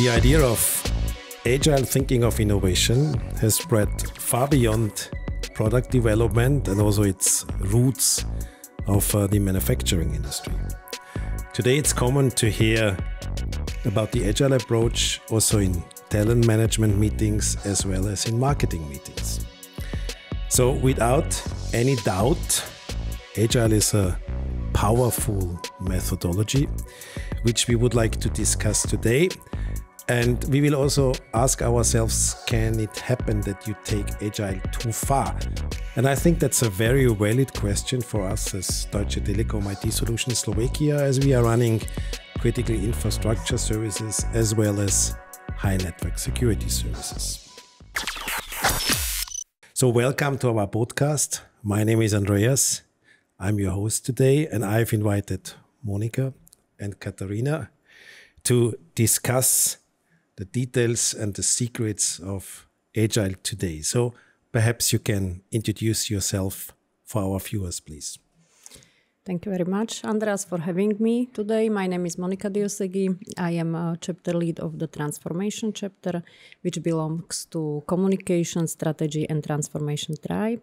The idea of agile thinking of innovation has spread far beyond product development and also its roots of uh, the manufacturing industry. Today, it's common to hear about the agile approach also in talent management meetings as well as in marketing meetings. So, without any doubt, agile is a powerful methodology which we would like to discuss today. And we will also ask ourselves can it happen that you take agile too far? And I think that's a very valid question for us as Deutsche Telekom IT Solutions Slovakia, as we are running critical infrastructure services as well as high network security services. So, welcome to our podcast. My name is Andreas. I'm your host today, and I've invited Monica and Katharina to discuss the details and the secrets of Agile today. So perhaps you can introduce yourself for our viewers, please. Thank you very much, Andreas, for having me today. My name is Monica Diosegi. I am a chapter lead of the Transformation chapter, which belongs to Communication, Strategy and Transformation Tribe.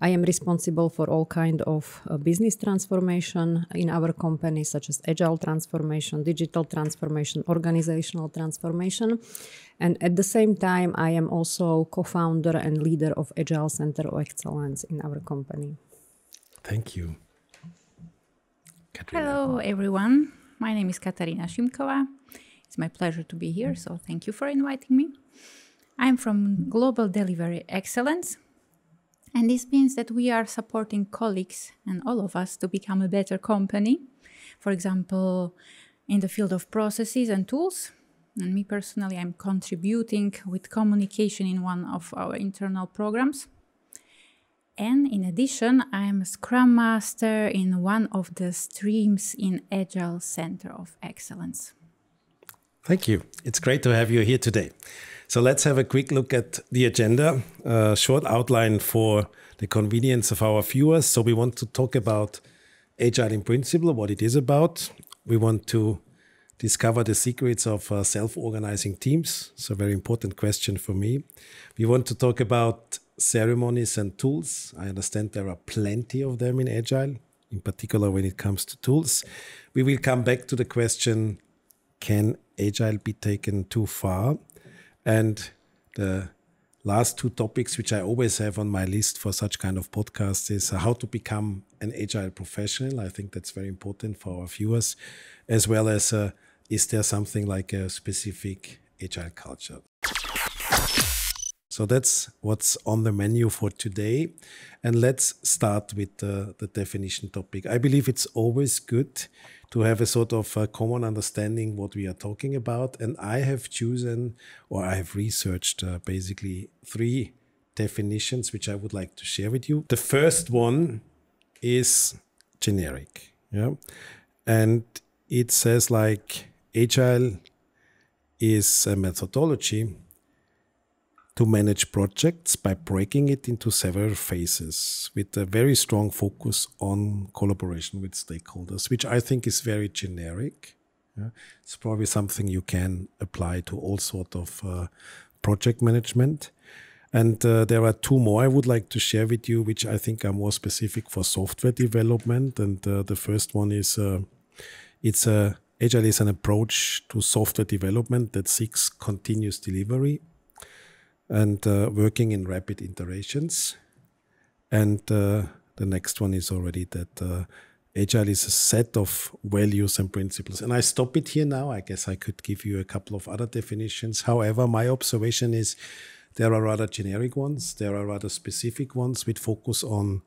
I am responsible for all kind of uh, business transformation in our company, such as agile transformation, digital transformation, organizational transformation. And at the same time, I am also co-founder and leader of Agile Center of Excellence in our company. Thank you. Hello, everyone. My name is Katarina Shimkova. It's my pleasure to be here, so thank you for inviting me. I'm from Global Delivery Excellence, and this means that we are supporting colleagues and all of us to become a better company. For example, in the field of processes and tools. And me personally, I'm contributing with communication in one of our internal programs. And in addition, I'm a Scrum Master in one of the streams in Agile Center of Excellence. Thank you. It's great to have you here today. So let's have a quick look at the agenda, a short outline for the convenience of our viewers. So we want to talk about Agile in principle, what it is about. We want to discover the secrets of uh, self-organizing teams. It's a very important question for me. We want to talk about ceremonies and tools. I understand there are plenty of them in Agile, in particular when it comes to tools. We will come back to the question can Agile be taken too far? And the last two topics, which I always have on my list for such kind of podcasts, is how to become an Agile professional. I think that's very important for our viewers, as well as uh, is there something like a specific Agile culture? So that's what's on the menu for today. And let's start with uh, the definition topic. I believe it's always good to have a sort of a common understanding what we are talking about. And I have chosen or I have researched uh, basically three definitions which I would like to share with you. The first one is generic. Yeah. And it says like agile is a methodology to manage projects by breaking it into several phases with a very strong focus on collaboration with stakeholders, which I think is very generic. Yeah? It's probably something you can apply to all sort of uh, project management. And uh, there are two more I would like to share with you, which I think are more specific for software development. And uh, the first one is uh, it's a Agile is an approach to software development that seeks continuous delivery and uh, working in rapid iterations. And uh, the next one is already that uh, Agile is a set of values and principles. And I stop it here now. I guess I could give you a couple of other definitions. However, my observation is there are rather generic ones, there are rather specific ones which focus on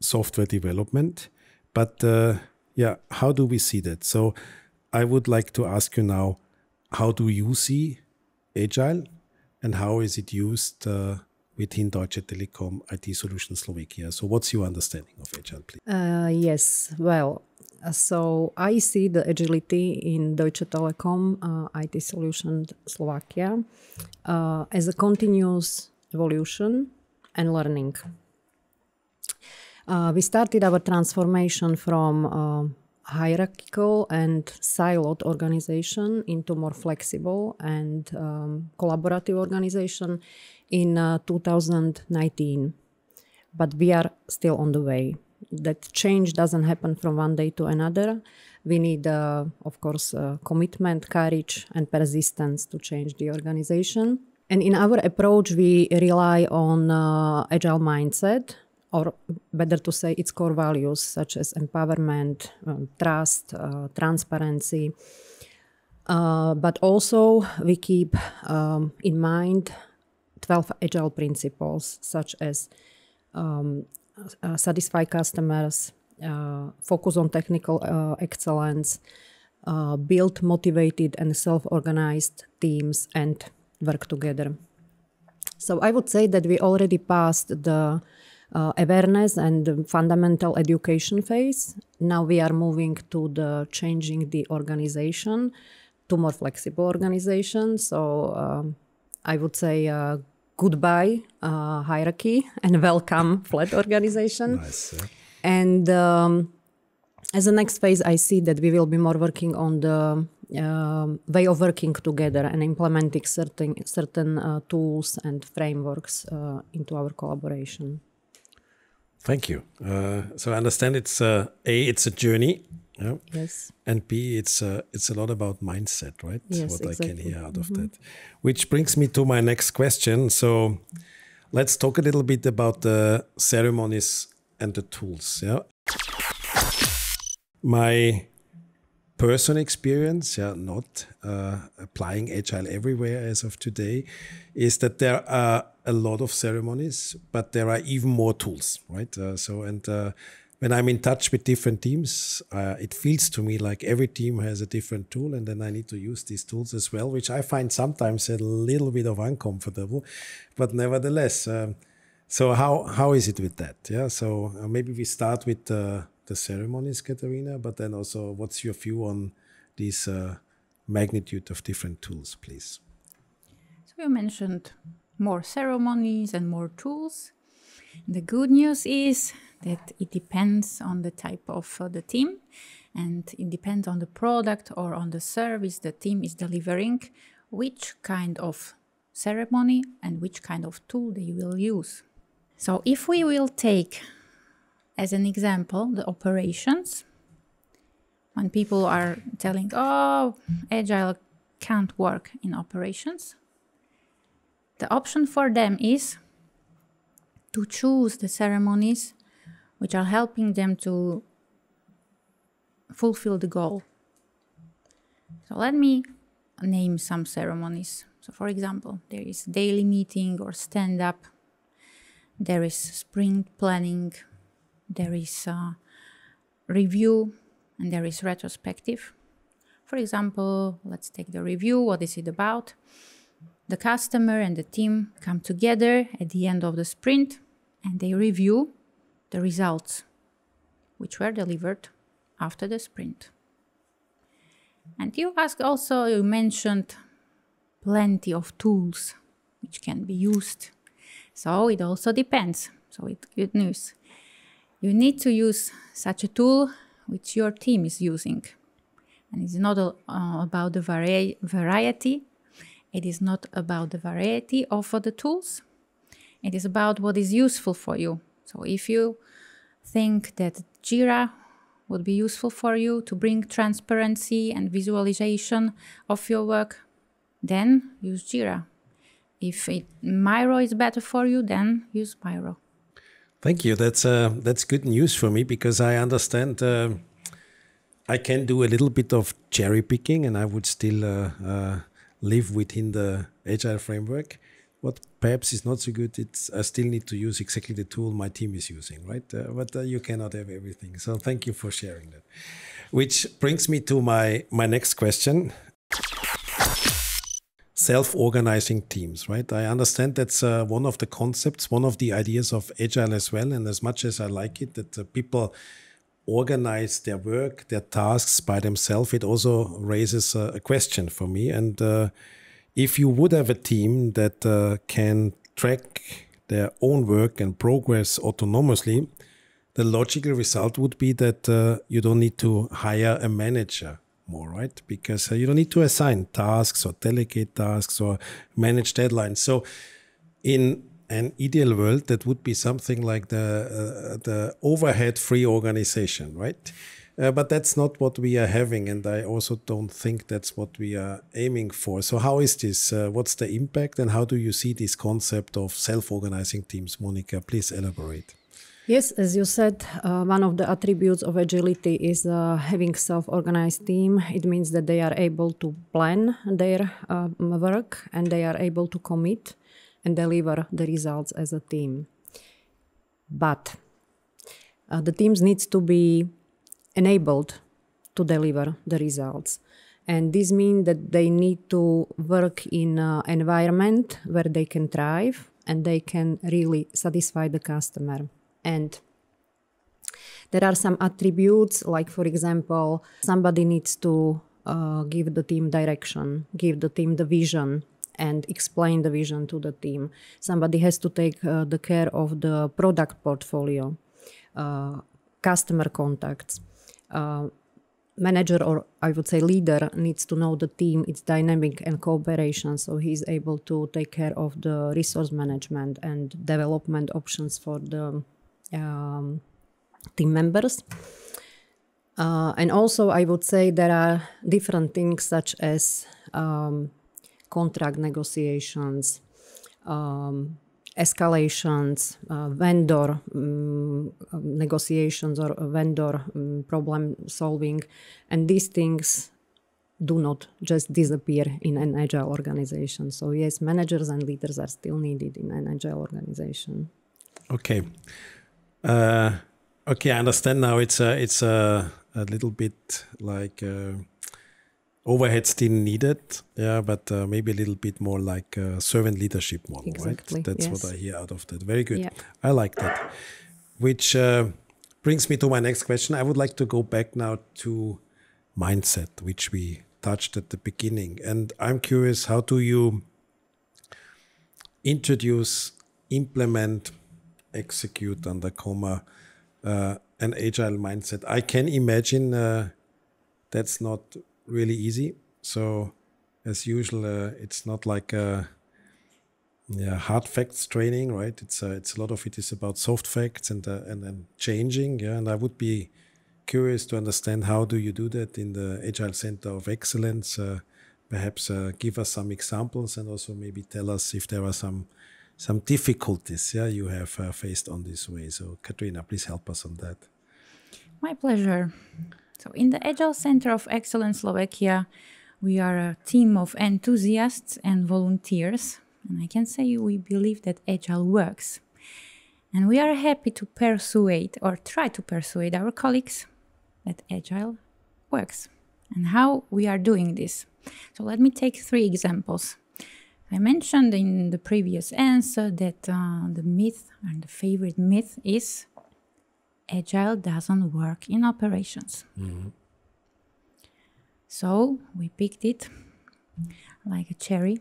software development. But uh, yeah, how do we see that? So I would like to ask you now how do you see Agile? And how is it used uh, within Deutsche Telekom IT Solutions Slovakia? So, what's your understanding of agile, please? Uh, yes, well, uh, so I see the agility in Deutsche Telekom uh, IT Solutions Slovakia uh, as a continuous evolution and learning. Uh, we started our transformation from hierarchical and siloed organization into more flexible and um, collaborative organization in uh, 2019 but we are still on the way. That change doesn't happen from one day to another. We need uh, of course uh, commitment courage and persistence to change the organization. And in our approach we rely on uh, agile mindset or better to say its core values such as empowerment, um, trust, uh, transparency. Uh, but also, we keep um, in mind 12 agile principles such as um, uh, satisfy customers, uh, focus on technical uh, excellence, uh, build motivated and self organized teams, and work together. So, I would say that we already passed the uh, awareness and fundamental education phase. Now we are moving to the changing the organization to more flexible organization. So um, I would say uh, goodbye uh, hierarchy and welcome flat organization. Nice. Yeah. And um, as the next phase, I see that we will be more working on the uh, way of working together and implementing certain certain uh, tools and frameworks uh, into our collaboration. Thank you. Uh, so I understand it's uh, a it's a journey. Yeah. Yes. And B, it's uh, it's a lot about mindset, right? Yes, what exactly. I can hear out Mm-hmm. of that. Which brings me to my next question. So let's talk a little bit about the ceremonies and the tools. Yeah. My personal experience, yeah, not uh, applying agile everywhere as of today, is that there are a lot of ceremonies, but there are even more tools, right? Uh, so, and uh, when I'm in touch with different teams, uh, it feels to me like every team has a different tool, and then I need to use these tools as well, which I find sometimes a little bit of uncomfortable, but nevertheless. Um, so how how is it with that? Yeah. So uh, maybe we start with uh, the ceremonies, Katerina, but then also what's your view on this uh, magnitude of different tools, please? So you mentioned more ceremonies and more tools. The good news is that it depends on the type of uh, the team and it depends on the product or on the service the team is delivering which kind of ceremony and which kind of tool they will use. So if we will take as an example the operations when people are telling oh agile can't work in operations the option for them is to choose the ceremonies which are helping them to fulfill the goal. So let me name some ceremonies. So, for example, there is daily meeting or stand up, there is sprint planning, there is review, and there is retrospective. For example, let's take the review. What is it about? the customer and the team come together at the end of the sprint and they review the results which were delivered after the sprint. And you asked also, you mentioned plenty of tools which can be used. So it also depends. So it's good news. You need to use such a tool which your team is using. And it's not uh, about the vari- variety, it is not about the variety of the tools. It is about what is useful for you. So if you think that Jira would be useful for you to bring transparency and visualization of your work, then use Jira. If it, Miro is better for you, then use Miro. Thank you. That's uh, that's good news for me because I understand. Uh, I can do a little bit of cherry picking, and I would still uh, uh, live within the agile framework. What perhaps is not so good, it's I still need to use exactly the tool my team is using, right? Uh, but uh, you cannot have everything. So thank you for sharing that. Which brings me to my my next question. Self-organizing teams, right? I understand that's uh, one of the concepts, one of the ideas of agile as well. And as much as I like it, that uh, people organize their work, their tasks by themselves, it also raises uh, a question for me. And uh, if you would have a team that uh, can track their own work and progress autonomously, the logical result would be that uh, you don't need to hire a manager more, right? Because uh, you don't need to assign tasks or delegate tasks or manage deadlines. So, in an ideal world, that would be something like the uh, the overhead-free organization, right? Uh, but that's not what we are having, and I also don't think that's what we are aiming for. So, how is this? Uh, what's the impact, and how do you see this concept of self-organizing teams, Monica? Please elaborate. Yes, as you said, uh, one of the attributes of agility is uh, having self-organized team. It means that they are able to plan their uh, work and they are able to commit and deliver the results as a team. But uh, the teams needs to be enabled to deliver the results. And this means that they need to work in an environment where they can thrive and they can really satisfy the customer. And there are some attributes, like, for example, somebody needs to uh, give the team direction, give the team the vision, and explain the vision to the team. Somebody has to take uh, the care of the product portfolio, uh, customer contacts. Uh, manager or I would say leader needs to know the team, its dynamic and cooperation, so he's able to take care of the resource management and development options for the um, team members. Uh, and also, I would say there are different things such as um, contract negotiations, um, escalations, uh, vendor um, negotiations, or vendor um, problem solving. And these things do not just disappear in an agile organization. So, yes, managers and leaders are still needed in an agile organization. Okay. Uh, okay, I understand now. It's a, it's a, a little bit like uh, overhead still needed, yeah, but uh, maybe a little bit more like a servant leadership model, exactly, right? That's yes. what I hear out of that. Very good. Yeah. I like that. Which uh, brings me to my next question. I would like to go back now to mindset, which we touched at the beginning, and I'm curious, how do you introduce, implement execute under comma uh, an agile mindset. I can imagine uh, that's not really easy. So, as usual, uh, it's not like a yeah hard facts training, right? It's uh, it's a lot of it is about soft facts and uh, and and changing. Yeah, and I would be curious to understand how do you do that in the Agile Center of Excellence. Uh, perhaps give us some examples and also maybe tell us if there are some some difficulties yeah you have uh, faced on this way. So katrina please help us on that. My pleasure. So in the agile center of excellence slovakia we are a team of enthusiasts and volunteers. And i can say we believe that agile works. And we are happy to persuade or try to persuade our colleagues that agile works and how we are doing this. So let me take three examples I mentioned in the previous answer that uh, the myth and the favorite myth is agile doesn't work in operations. Mm-hmm. So we picked it like a cherry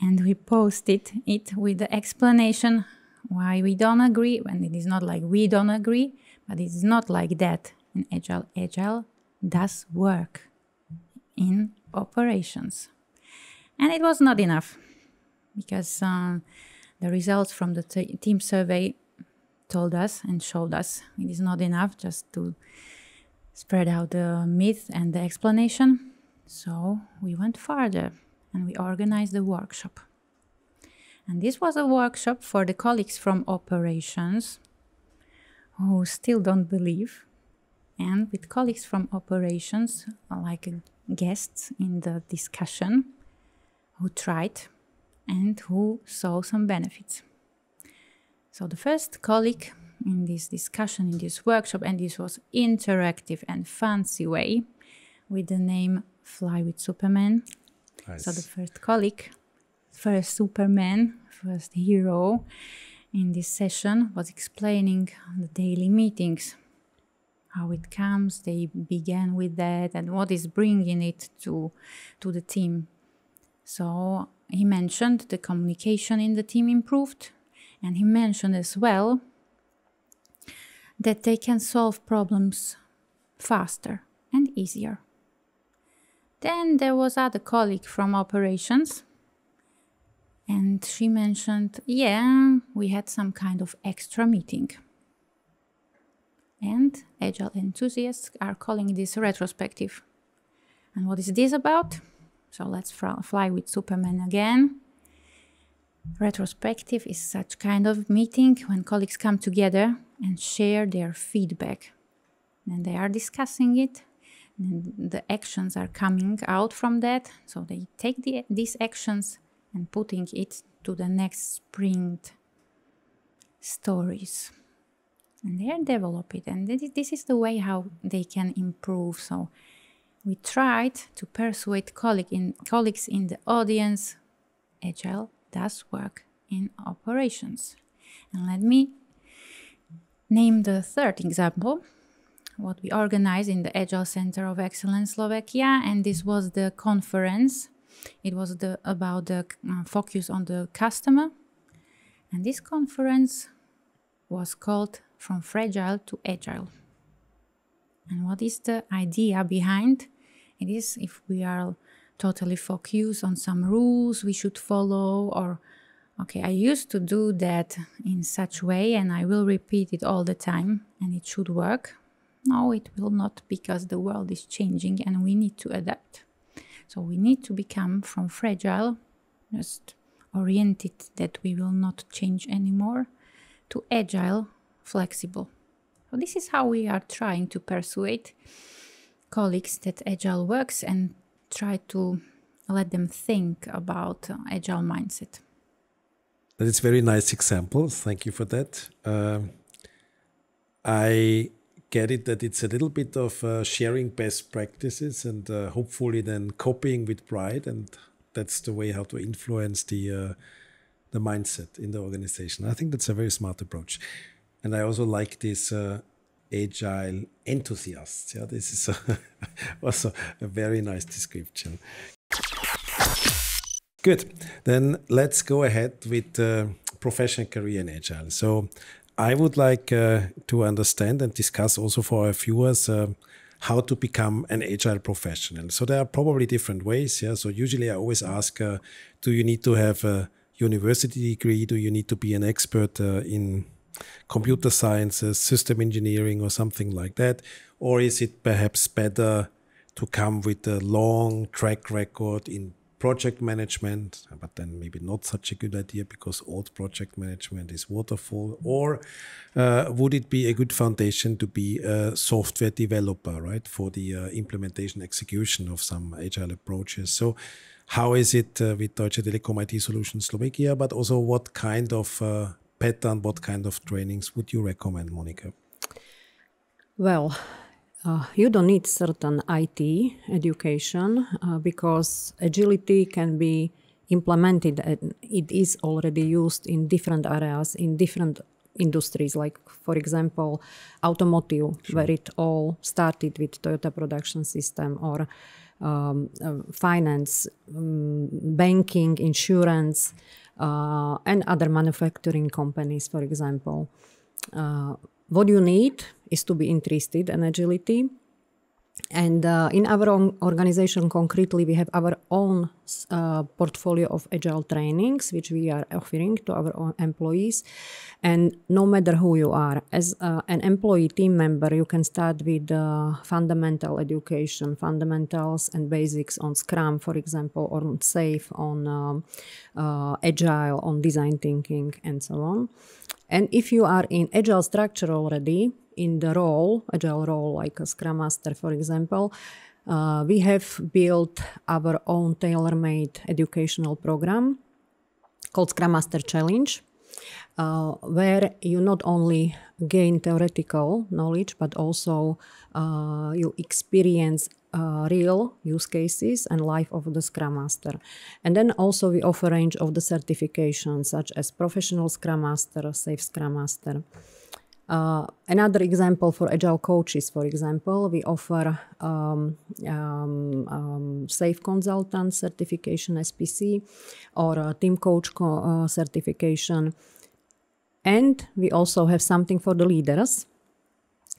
and we posted it with the explanation why we don't agree. And it is not like we don't agree, but it's not like that in agile. Agile does work in operations. And it was not enough because um, the results from the team survey told us and showed us it is not enough just to spread out the myth and the explanation. So we went further and we organized a workshop. And this was a workshop for the colleagues from operations who still don't believe, and with colleagues from operations, like guests in the discussion, who tried and who saw some benefits. So the first colleague in this discussion, in this workshop, and this was interactive and fancy way with the name Fly with Superman. Nice. So the first colleague, first Superman, first hero in this session was explaining the daily meetings, how it comes. They began with that and what is bringing it to, to the team so he mentioned the communication in the team improved, and he mentioned as well that they can solve problems faster and easier. Then there was other colleague from operations and she mentioned, yeah, we had some kind of extra meeting. And agile enthusiasts are calling this retrospective. And what is this about? So let's fly with Superman again. Retrospective is such kind of meeting when colleagues come together and share their feedback. And they are discussing it, and the actions are coming out from that. So they take the, these actions and putting it to the next sprint stories. And they develop it, and this is the way how they can improve. So we tried to persuade colleague in, colleagues in the audience agile does work in operations. And let me name the third example what we organized in the Agile Center of Excellence Slovakia, and this was the conference. It was the about the uh, focus on the customer, and this conference was called From Fragile to Agile. And what is the idea behind? It is if we are totally focused on some rules we should follow or okay i used to do that in such way and i will repeat it all the time and it should work. No it will not because the world is changing and we need to adapt. So we need to become from fragile just oriented that we will not change anymore to agile flexible so this is how we are trying to persuade colleagues that agile works and try to let them think about uh, agile mindset. That is very nice examples. Thank you for that. Uh, I get it that it's a little bit of uh, sharing best practices and uh, hopefully then copying with pride, and that's the way how to influence the uh, the mindset in the organization. I think that's a very smart approach, and I also like this uh, agile enthusiasts. Yeah, this is a also a very nice description. Good. Then let's go ahead with uh, professional career in agile. So I would like uh, to understand and discuss also for our viewers uh, how to become an agile professional. So there are probably different ways. Yeah. So usually I always ask, uh, do you need to have a university degree? Do you need to be an expert uh, in computer sciences, system engineering, or something like that? Or is it perhaps better to come with a long track record in project management, but then maybe not such a good idea because old project management is waterfall? Or uh, would it be a good foundation to be a software developer, right, for the uh, implementation execution of some agile approaches? So, how is it uh, with Deutsche Telekom IT Solutions Slovakia, but also what kind of uh, pattern, what kind of trainings would you recommend, Monica? Well, uh, you don't need certain IT education uh, because agility can be implemented and it is already used in different areas, in different industries, like, for example, automotive, sure. where it all started with Toyota Production System, or um, uh, finance, um, banking, insurance uh, and other manufacturing companies, for example. Uh, what you need is to be interested in agility. And uh, in our own organization, concretely, we have our own uh, portfolio of agile trainings, which we are offering to our employees. And no matter who you are, as uh, an employee team member, you can start with uh, fundamental education, fundamentals and basics on Scrum, for example, or on SAFe, on um, uh, Agile, on design thinking, and so on. And if you are in Agile structure already, in the role, Agile role, like a Scrum Master, for example, uh, we have built our own tailor-made educational program called Scrum Master Challenge uh, where you not only gain theoretical knowledge but also uh, you experience uh, real use cases and life of the scrum master. And then also we offer a range of the certifications such as professional scrum master SAFe scrum master uh, another example for agile coaches, for example, we offer um, um, um, SAFe Consultant certification SPC or Team Coach co- uh, certification. And we also have something for the leaders.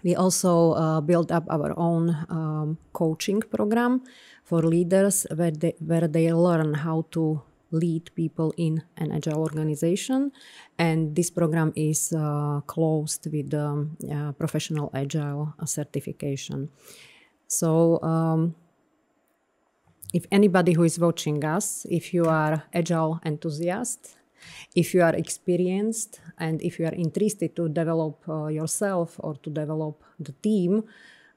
We also uh, built up our own um, coaching program for leaders where they, where they learn how to lead people in an agile organization. And this program is uh, closed with um, uh, professional agile certification. So, um, if anybody who is watching us, if you are agile enthusiast, if you are experienced, and if you are interested to develop uh, yourself or to develop the team,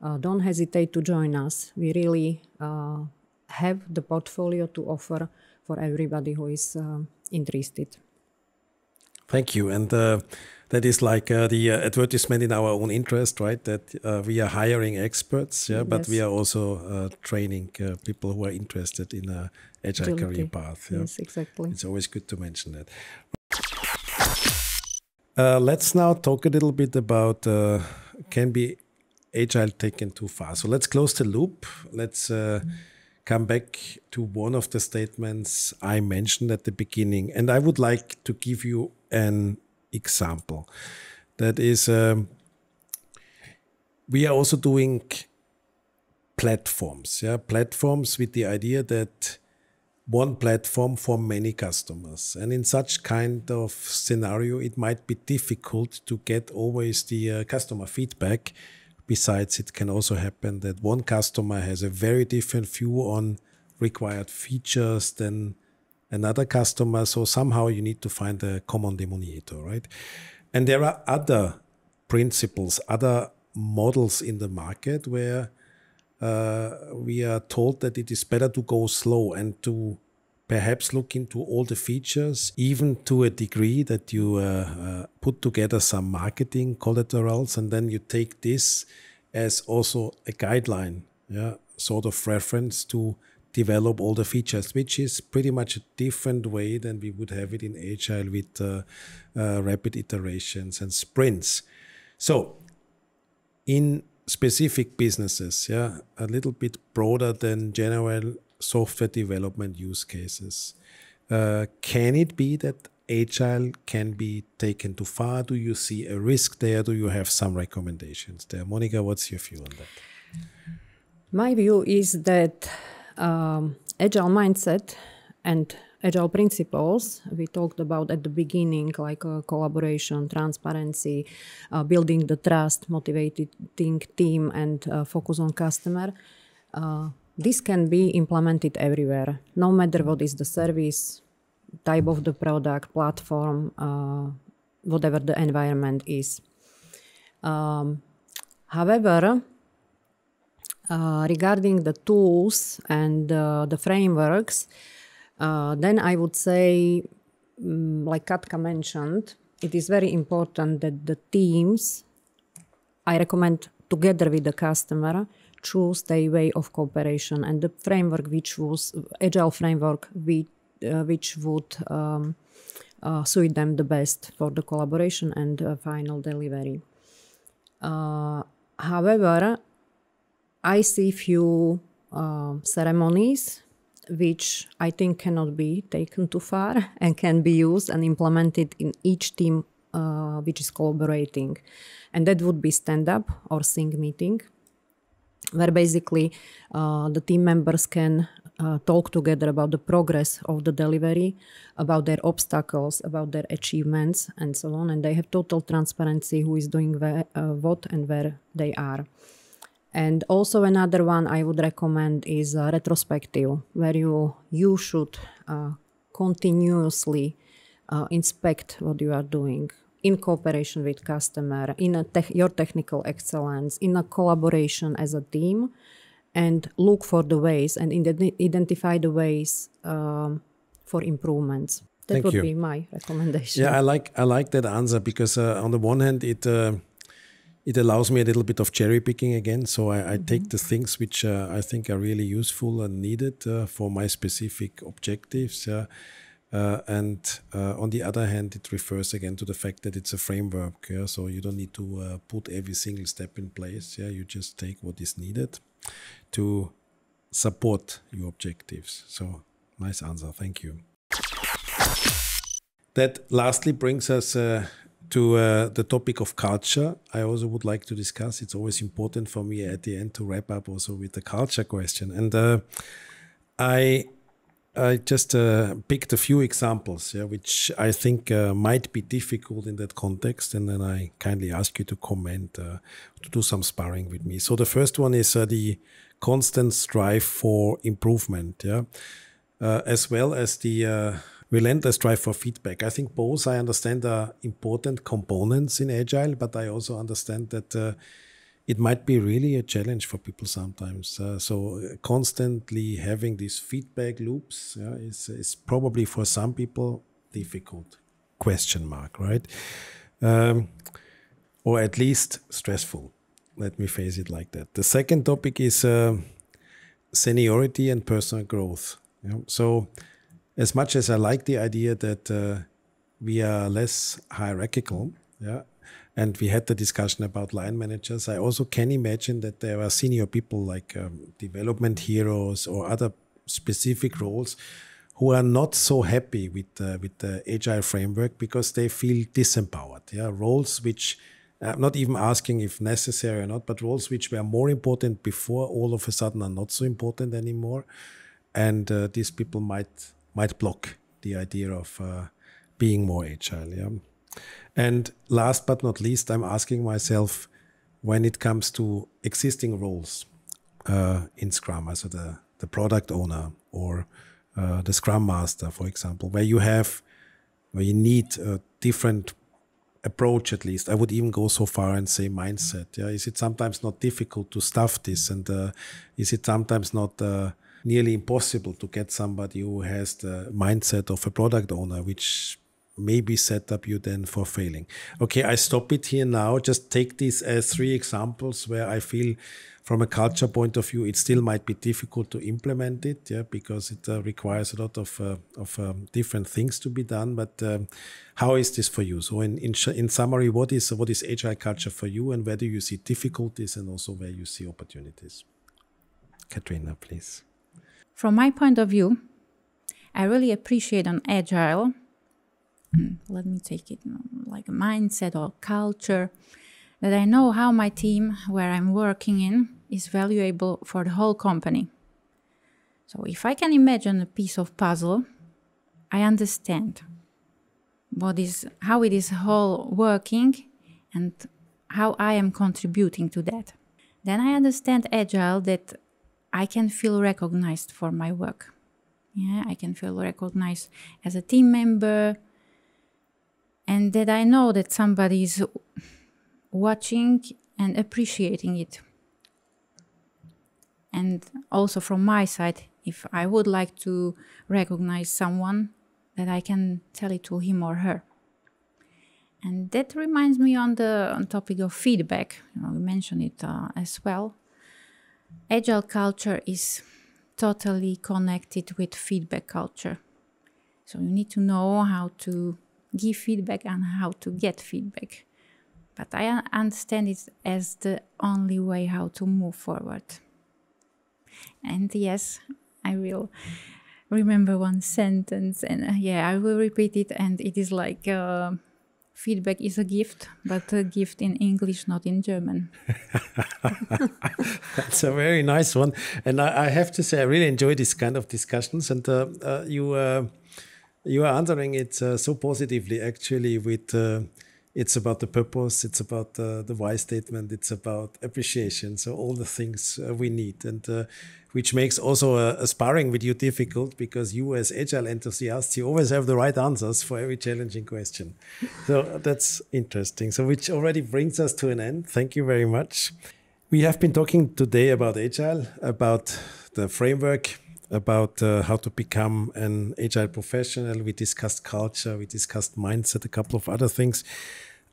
uh, don't hesitate to join us. We really uh, have the portfolio to offer for everybody who is uh, interested. Thank you. And uh, that is like uh, the uh, advertisement in our own interest, right? That uh, we are hiring experts, yeah, but we are also uh, training uh, people who are interested in a agile Agility. career path. Yeah? Yes, exactly. It's always good to mention that. let's now talk a little bit about can be agile taken too far. So let's close the loop. Let's. Mm come back to one of the statements I mentioned at the beginning. And I would like to give you an example. That is, um, we are also doing platforms, yeah, platforms with the idea that one platform for many customers. And in such kind of scenario, it might be difficult to get always the uh, customer feedback Besides, it can also happen that one customer has a very different view on required features than another customer. So somehow you need to find a common denominator, right? And there are other principles, other models in the market where uh, we are told that it is better to go slow and to perhaps look into all the features, even to a degree that you uh, uh, put together some marketing collaterals, and then you take this as also a guideline, yeah, sort of reference to develop all the features, which is pretty much a different way than we would have it in Agile with uh, uh rapid iterations and sprints. So, in specific businesses, yeah, a little bit broader than general software development use cases. Uh, can it be that agile can be taken too far? Do you see a risk there? Do you have some recommendations there? Monica, what's your view on that? My view is that um, agile mindset and agile principles we talked about at the beginning like uh, collaboration transparency uh, building the trust motivating team and uh, focus on customer uh, this can be implemented everywhere, no matter what is the service, type of the product, platform, uh, whatever the environment is. Um, however, uh, regarding the tools and uh, the frameworks, uh, then I would say, um, like Katka mentioned, it is very important that the teams, I recommend together with the customer, choose their way of cooperation and the framework which was agile framework which, uh, which would um, uh, suit them the best for the collaboration and uh, final delivery. However, I see few uh, ceremonies which I think cannot be taken too far and can be used and implemented in each team uh, which is collaborating. And that would be stand up or sync meeting where basically uh, the team members can uh, talk together about the progress of the delivery, about their obstacles, about their achievements, and so on. And they have total transparency who is doing where, uh, what and where they are. And also another one I would recommend is a retrospective, where you you should uh, continuously uh, inspect what you are doing in cooperation with customer, in te your technical excellence, in a collaboration as a team, and look for the ways and identify the ways um, for improvements. That Thank would you. be my recommendation. Yeah, I like I like that answer because uh, on the one hand it. Uh, it allows me a little bit of cherry picking again. So I, I mm -hmm. take the things which uh, I think are really useful and needed uh, for my specific objectives. Uh, and uh, on the other hand, it refers again to the fact that it's a framework. Yeah? So you don't need to uh, put every single step in place. Yeah, you just take what is needed to support your objectives. So nice answer. Thank you. That lastly brings us uh, to uh, the topic of culture, I also would like to discuss. It's always important for me at the end to wrap up also with the culture question. And uh, I I just uh, picked a few examples, yeah, which I think uh, might be difficult in that context, and then I kindly ask you to comment, uh, to do some sparring with me. So the first one is uh, the constant strive for improvement, yeah, uh, as well as the uh, relentless drive for feedback. I think both I understand are important components in agile, but I also understand that it might be really a challenge for people sometimes. Uh, so uh, constantly having these feedback loops yeah, is, is probably for some people difficult. Question mark, right? Um, or at least stressful. Let me phrase it like that. The second topic is uh, seniority and personal growth. So, as much as I like the idea that uh, we are less hierarchical, yeah, and we had the discussion about line managers. I also can imagine that there are senior people like um, development heroes or other specific roles who are not so happy with uh, with the agile framework because they feel disempowered. Yeah, roles which I'm not even asking if necessary or not, but roles which were more important before all of a sudden are not so important anymore, and uh, these people might might block the idea of uh, being more agile. Yeah. And last but not least, I'm asking myself when it comes to existing roles uh, in Scrum, also the, the product owner or uh, the Scrum Master, for example, where you have, where you need a different approach at least. I would even go so far and say mindset. Yeah, is it sometimes not difficult to stuff this, and uh, is it sometimes not uh, nearly impossible to get somebody who has the mindset of a product owner, which maybe set up you then for failing. Okay, I stop it here now. Just take these as three examples where I feel from a culture point of view, it still might be difficult to implement it, yeah, because it uh, requires a lot of uh, of um, different things to be done. But um, how is this for you? So, in, in in summary, what is what is agile culture for you, and where do you see difficulties, and also where you see opportunities? Katrina, please. From my point of view, I really appreciate on agile Mm, let me take it mm, like a mindset or culture that I know how my team where I'm working in is valuable for the whole company. So if I can imagine a piece of puzzle, I understand what is how it is whole working and how I am contributing to that. Then I understand agile that I can feel recognized for my work. Yeah, I can feel recognized as a team member, and that I know that somebody is watching and appreciating it. And also from my side, if I would like to recognize someone, that I can tell it to him or her. And that reminds me on the on topic of feedback. You know, we mentioned it uh, as well. Agile culture is totally connected with feedback culture. So you need to know how to give feedback and how to get feedback. But I understand it as the only way how to move forward. And yes, I will remember one sentence, and uh, yeah, I will repeat it. And it is like uh, feedback is a gift, but a gift in English, not in German. That's a very nice one, and I, I, have to say I really enjoy this kind of discussions. And uh, uh you uh, you are answering it uh, so positively, actually, with uh, it's about the purpose, it's about uh, the why statement, it's about appreciation. So, all the things uh, we need, and uh, which makes also a, a, sparring with you difficult because you, as agile enthusiasts, you always have the right answers for every challenging question. so, that's interesting. So, which already brings us to an end. Thank you very much. We have been talking today about agile, about the framework about uh, how to become an agile professional. We discussed culture, we discussed mindset, a couple of other things.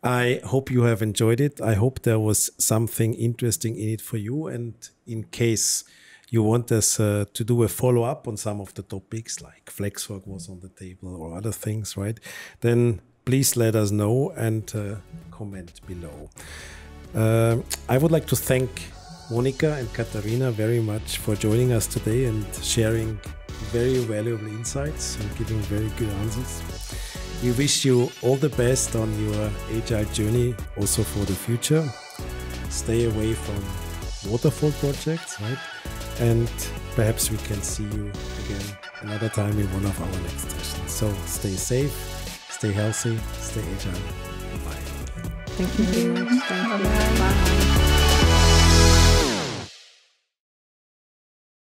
I hope you have enjoyed it. I hope there was something interesting in it for you. And in case you want us uh, to do a follow up on some of the topics, like Flexwork was on the table or other things, right? Then please let us know and uh, comment below. Uh, I would like to thank Monica and Katarina very much for joining us today and sharing very valuable insights and giving very good answers. we wish you all the best on your agile journey, also for the future. Stay away from waterfall projects, right? And perhaps we can see you again another time in one of our next sessions. So stay safe, stay healthy, stay agile. Bye. Thank you very much. Thank you. Bye.